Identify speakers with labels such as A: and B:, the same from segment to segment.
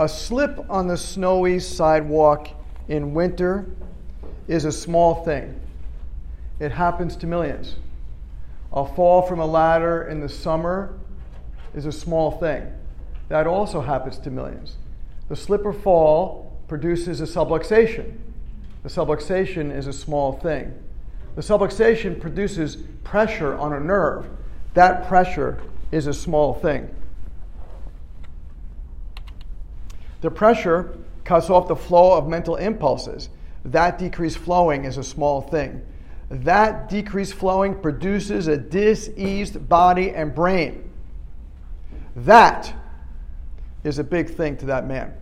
A: A slip on the snowy sidewalk in winter is a small thing. It happens to millions. A fall from a ladder in the summer is a small thing. That also happens to millions. The slip or fall produces a subluxation. The subluxation is a small thing. The subluxation produces pressure on a nerve. That pressure is a small thing. The pressure cuts off the flow of mental impulses. That decreased flowing is a small thing. That decreased flowing produces a diseased body and brain. That is a big thing to that man.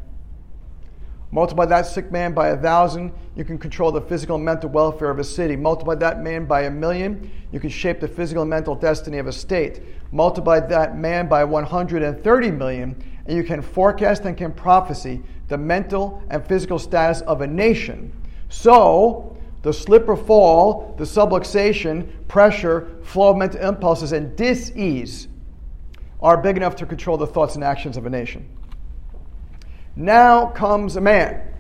A: Multiply that sick man by a thousand, you can control the physical and mental welfare of a city. Multiply that man by a million, you can shape the physical and mental destiny of a state. Multiply that man by 130 million, and you can forecast and can prophesy the mental and physical status of a nation. So, the slip or fall, the subluxation, pressure, flow of mental impulses, and dis-ease are big enough to control the thoughts and actions of a nation. Now comes a man.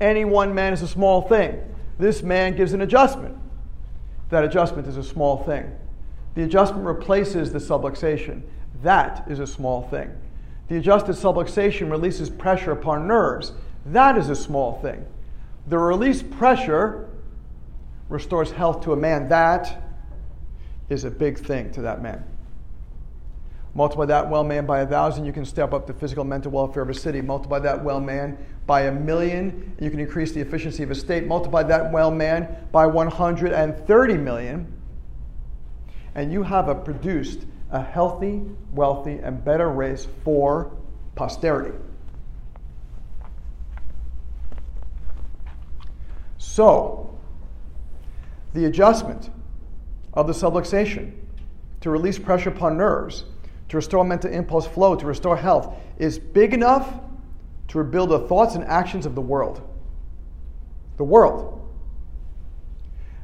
A: Any one man is a small thing. This man gives an adjustment. That adjustment is a small thing. The adjustment replaces the subluxation. That is a small thing. The adjusted subluxation releases pressure upon nerves. That is a small thing. The released pressure restores health to a man. That is a big thing to that man. Multiply that well man by a thousand, you can step up the physical mental welfare of a city. Multiply that well man by a million, you can increase the efficiency of a state. Multiply that well man by 130 million, and you have a produced a healthy, wealthy, and better race for posterity. So, the adjustment of the subluxation to release pressure upon nerves to restore mental impulse flow, to restore health, is big enough to rebuild the thoughts and actions of the world. The world.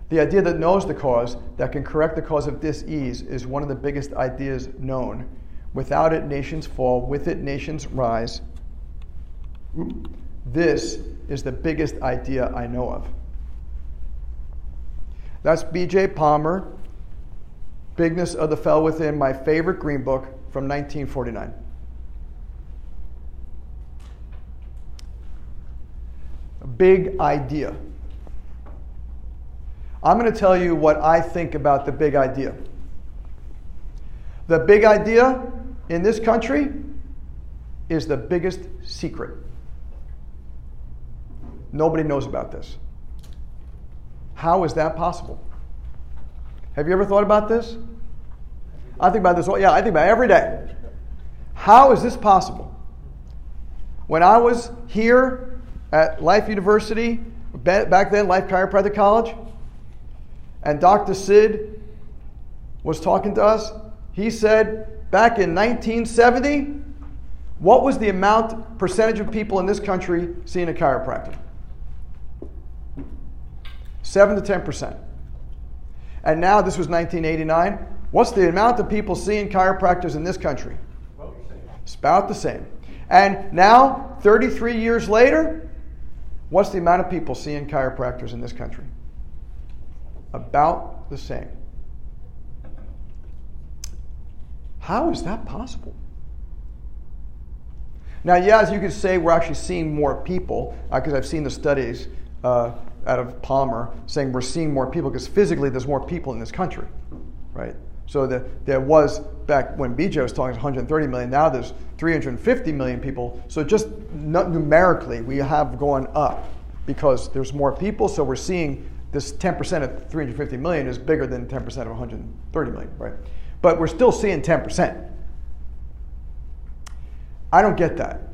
A: The idea that knows the cause, that can correct the cause of dis-ease, is one of the biggest ideas known. Without it, nations fall. With it, nations rise. This is the biggest idea I know of. That's B.J. Palmer, Bigness of the Fellow Within, my favorite green book from 1949. A big idea. I'm going to tell you what I think about the big idea. The big idea in this country is the biggest secret. Nobody knows about this. How is that possible? Have you ever thought about this? I think about this, yeah, I think about every day. How is this possible? When I was here at Life University, back then, Life Chiropractic College, and Dr. Sid was talking to us, he said back in 1970, what was the amount, percentage of people in this country seeing a chiropractor? 7 to 10%. And now, this was 1989, What's the amount of people seeing chiropractors in this country? It's about the same. And now, 33 years later, what's the amount of people seeing chiropractors in this country? About the same. How is that possible? Now, yeah, as you could say, we're actually seeing more people because uh, I've seen the studies uh, out of Palmer saying we're seeing more people because physically there's more people in this country, right? So the, there was back when BJ was talking 130 million. Now there's 350 million people. So just numerically, we have gone up because there's more people. So we're seeing this 10% of 350 million is bigger than 10% of 130 million, right? But we're still seeing 10%. I don't get that.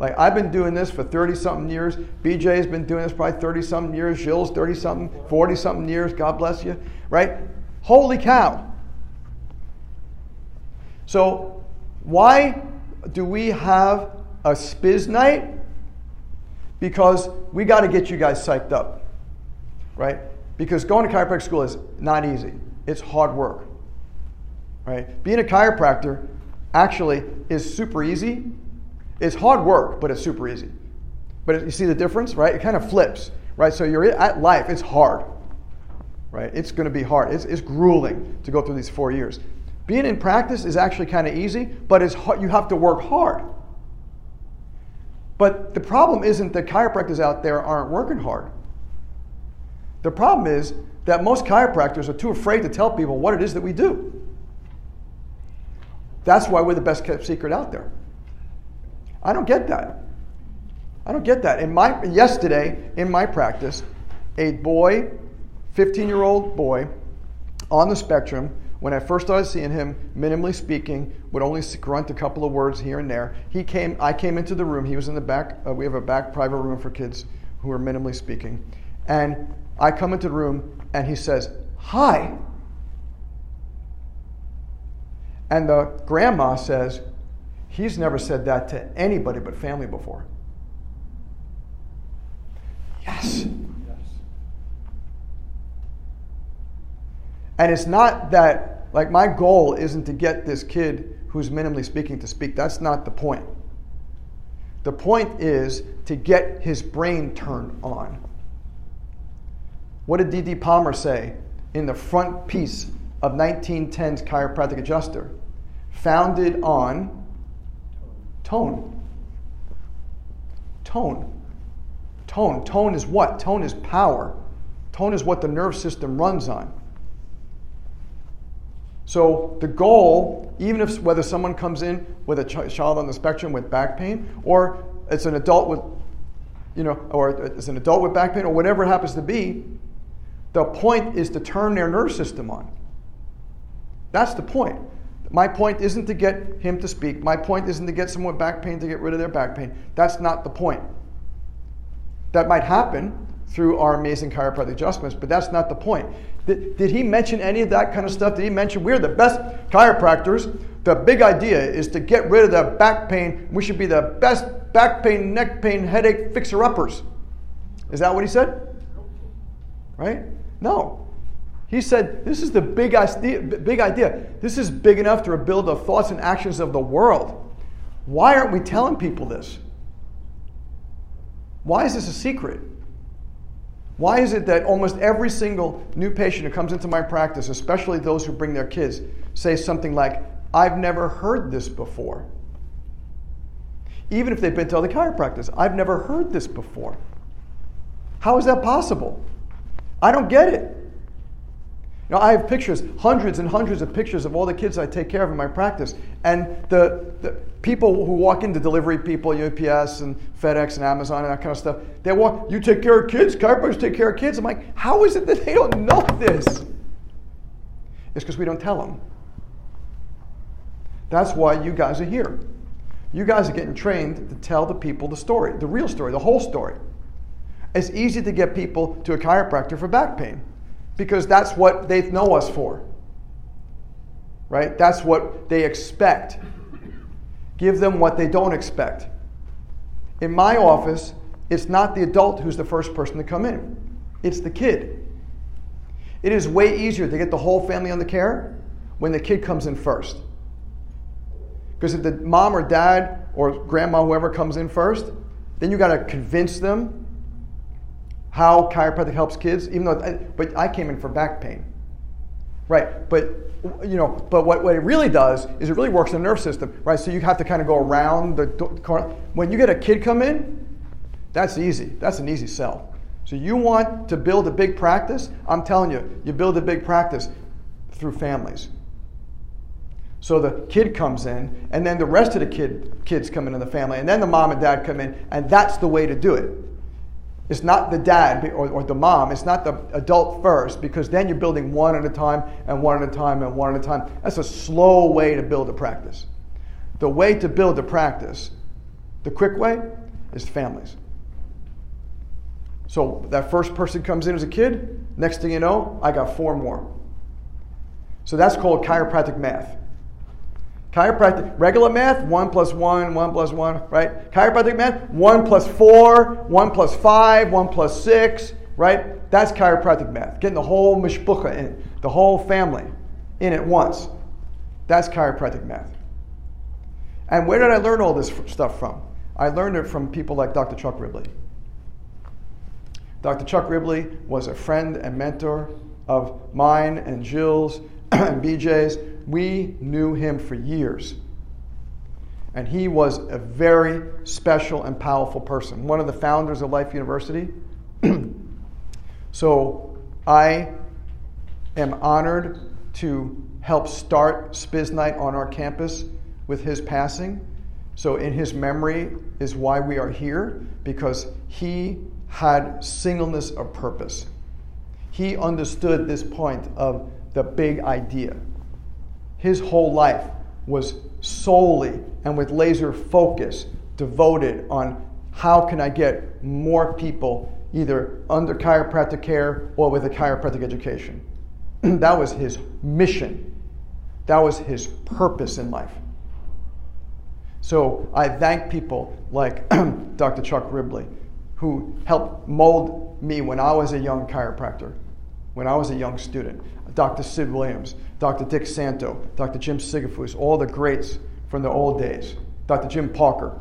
A: Like I've been doing this for 30 something years. BJ has been doing this probably 30 something years. Jill's 30 something, 40 something years. God bless you, right? Holy cow. So, why do we have a spiz night? Because we got to get you guys psyched up, right? Because going to chiropractic school is not easy, it's hard work, right? Being a chiropractor actually is super easy It's hard work, but it's super easy. But you see the difference, right? It kind of flips, right? So you're at life, it's hard, right? It's going to be hard. It's, it's grueling to go through these four years. Being in practice is actually kind of easy, but it's hard, you have to work hard. But the problem isn't that chiropractors out there aren't working hard. The problem is that most chiropractors are too afraid to tell people what it is that we do. That's why we're the best kept secret out there. I don't get that. I don't get that. In my yesterday in my practice, a boy, 15-year-old boy on the spectrum, when I first started seeing him, minimally speaking, would only grunt a couple of words here and there. He came I came into the room. He was in the back. Uh, we have a back private room for kids who are minimally speaking. And I come into the room and he says, "Hi." And the grandma says, He's never said that to anybody but family before. Yes. yes. And it's not that, like, my goal isn't to get this kid who's minimally speaking to speak. That's not the point. The point is to get his brain turned on. What did D.D. Palmer say in the front piece of 1910's Chiropractic Adjuster? Founded on Tone. Tone. Tone. Tone is what? Tone is power. Tone is what the nerve system runs on. So the goal, even if whether someone comes in with a ch- child on the spectrum with back pain, or it's an adult with, you know, or it's an adult with back pain, or whatever it happens to be, the point is to turn their nerve system on. That's the point. My point isn't to get him to speak. My point isn't to get someone with back pain to get rid of their back pain. That's not the point. That might happen through our amazing chiropractic adjustments, but that's not the point. Did, did he mention any of that kind of stuff? Did he mention we're the best chiropractors? The big idea is to get rid of the back pain. We should be the best back pain, neck pain, headache fixer uppers. Is that what he said? Right? No. He said, This is the big idea, big idea. This is big enough to rebuild the thoughts and actions of the world. Why aren't we telling people this? Why is this a secret? Why is it that almost every single new patient who comes into my practice, especially those who bring their kids, say something like, I've never heard this before? Even if they've been to other chiropractors, I've never heard this before. How is that possible? I don't get it. You know, I have pictures, hundreds and hundreds of pictures of all the kids I take care of in my practice. And the, the people who walk into delivery people, UPS and FedEx and Amazon and that kind of stuff, they walk, you take care of kids, chiropractors take care of kids. I'm like, how is it that they don't know this? It's because we don't tell them. That's why you guys are here. You guys are getting trained to tell the people the story, the real story, the whole story. It's easy to get people to a chiropractor for back pain because that's what they know us for. Right? That's what they expect. Give them what they don't expect. In my office, it's not the adult who's the first person to come in, it's the kid. It is way easier to get the whole family on the care when the kid comes in first. Because if the mom or dad or grandma, whoever comes in first, then you got to convince them how chiropractic helps kids, even though, but I came in for back pain. Right, but you know, but what, what it really does is it really works in the nerve system, right? So you have to kind of go around the corner. When you get a kid come in, that's easy. That's an easy sell. So you want to build a big practice? I'm telling you, you build a big practice through families. So the kid comes in, and then the rest of the kid kids come into the family, and then the mom and dad come in, and that's the way to do it. It's not the dad or, or, the mom. It's not the adult first because then you're building one at a time and one at a time and one at a time. That's a slow way to build a practice. The way to build a practice, the quick way, is families. So that first person comes in as a kid, next thing you know, I got four more. So that's called chiropractic math. Chiropractic, regular math, 1 plus 1, 1 plus 1, right? Chiropractic math, 1 plus 4, 1 plus 5, 1 plus 6, right? That's chiropractic math. Getting the whole mishpucha in, the whole family in at once. That's chiropractic math. And where did I learn all this stuff from? I learned it from people like Dr. Chuck Ribley. Dr. Chuck Ribley was a friend and mentor of mine and Jill's and BJ's. We knew him for years. And he was a very special and powerful person, one of the founders of Life University. so I am honored to help start Spiz Night on our campus with his passing. So, in his memory is why we are here, because he had singleness of purpose. He understood this point of the big idea. His whole life was solely and with laser focus devoted on how can I get more people either under chiropractic care or with a chiropractic education. that was his mission. That was his purpose in life. So I thank people like Dr. Chuck Ribley, who helped mold me when I was a young chiropractor, when I was a young student. Dr. Sid Williams, Dr. Dick Santo, Dr. Jim Sigafoose, all the greats from the old days. Dr. Jim Parker,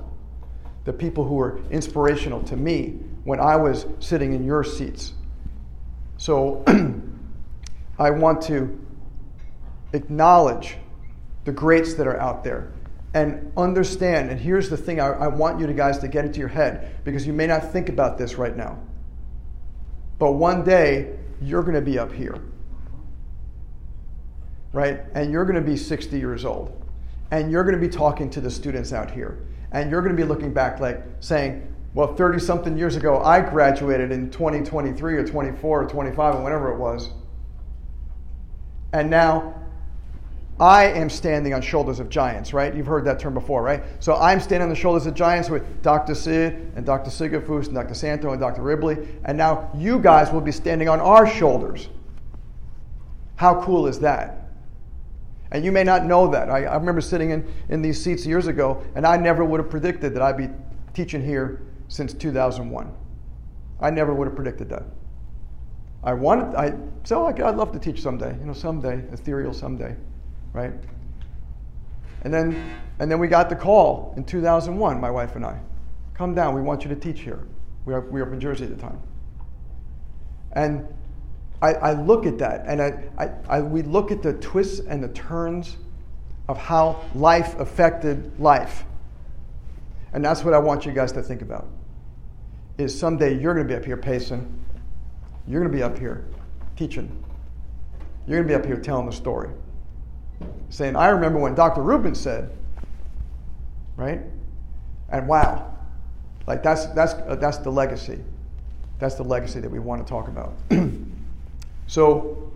A: the people who were inspirational to me when I was sitting in your seats. So I want to acknowledge the greats that are out there and understand. And here's the thing I, I, want you to guys to get into your head because you may not think about this right now. But one day, you're going to be up here. Right? And you're going to be 60 years old. And you're going to be talking to the students out here. And you're going to be looking back, like saying, well, 30 something years ago, I graduated in 2023 or 24 or 25 or whatever it was. And now I am standing on shoulders of giants, right? You've heard that term before, right? So I'm standing on the shoulders of giants with Dr. Sid and Dr. Sigafoose and Dr. Santo and Dr. Ribley. And now you guys will be standing on our shoulders. How cool is that? And you may not know that. I, I remember sitting in, in these seats years ago, and I never would have predicted that I'd be teaching here since 2001. I never would have predicted that. I wanted, I, so I'd love to teach someday, you know, someday, ethereal someday right? And then, and then we got the call in 2001, my wife and I. Come down, we want you to teach here. We were, we were up in Jersey at the time. And I, I look at that, and I, I, I, we look at the twists and the turns of how life affected life. And that's what I want you guys to think about. Is someday you're going to be up here pacing. You're going to be up here teaching. You're going to be up here telling the story saying, I remember when Dr. Rubin said, right? And wow, like that's, that's, uh, that's the legacy. That's the legacy that we want to talk about. so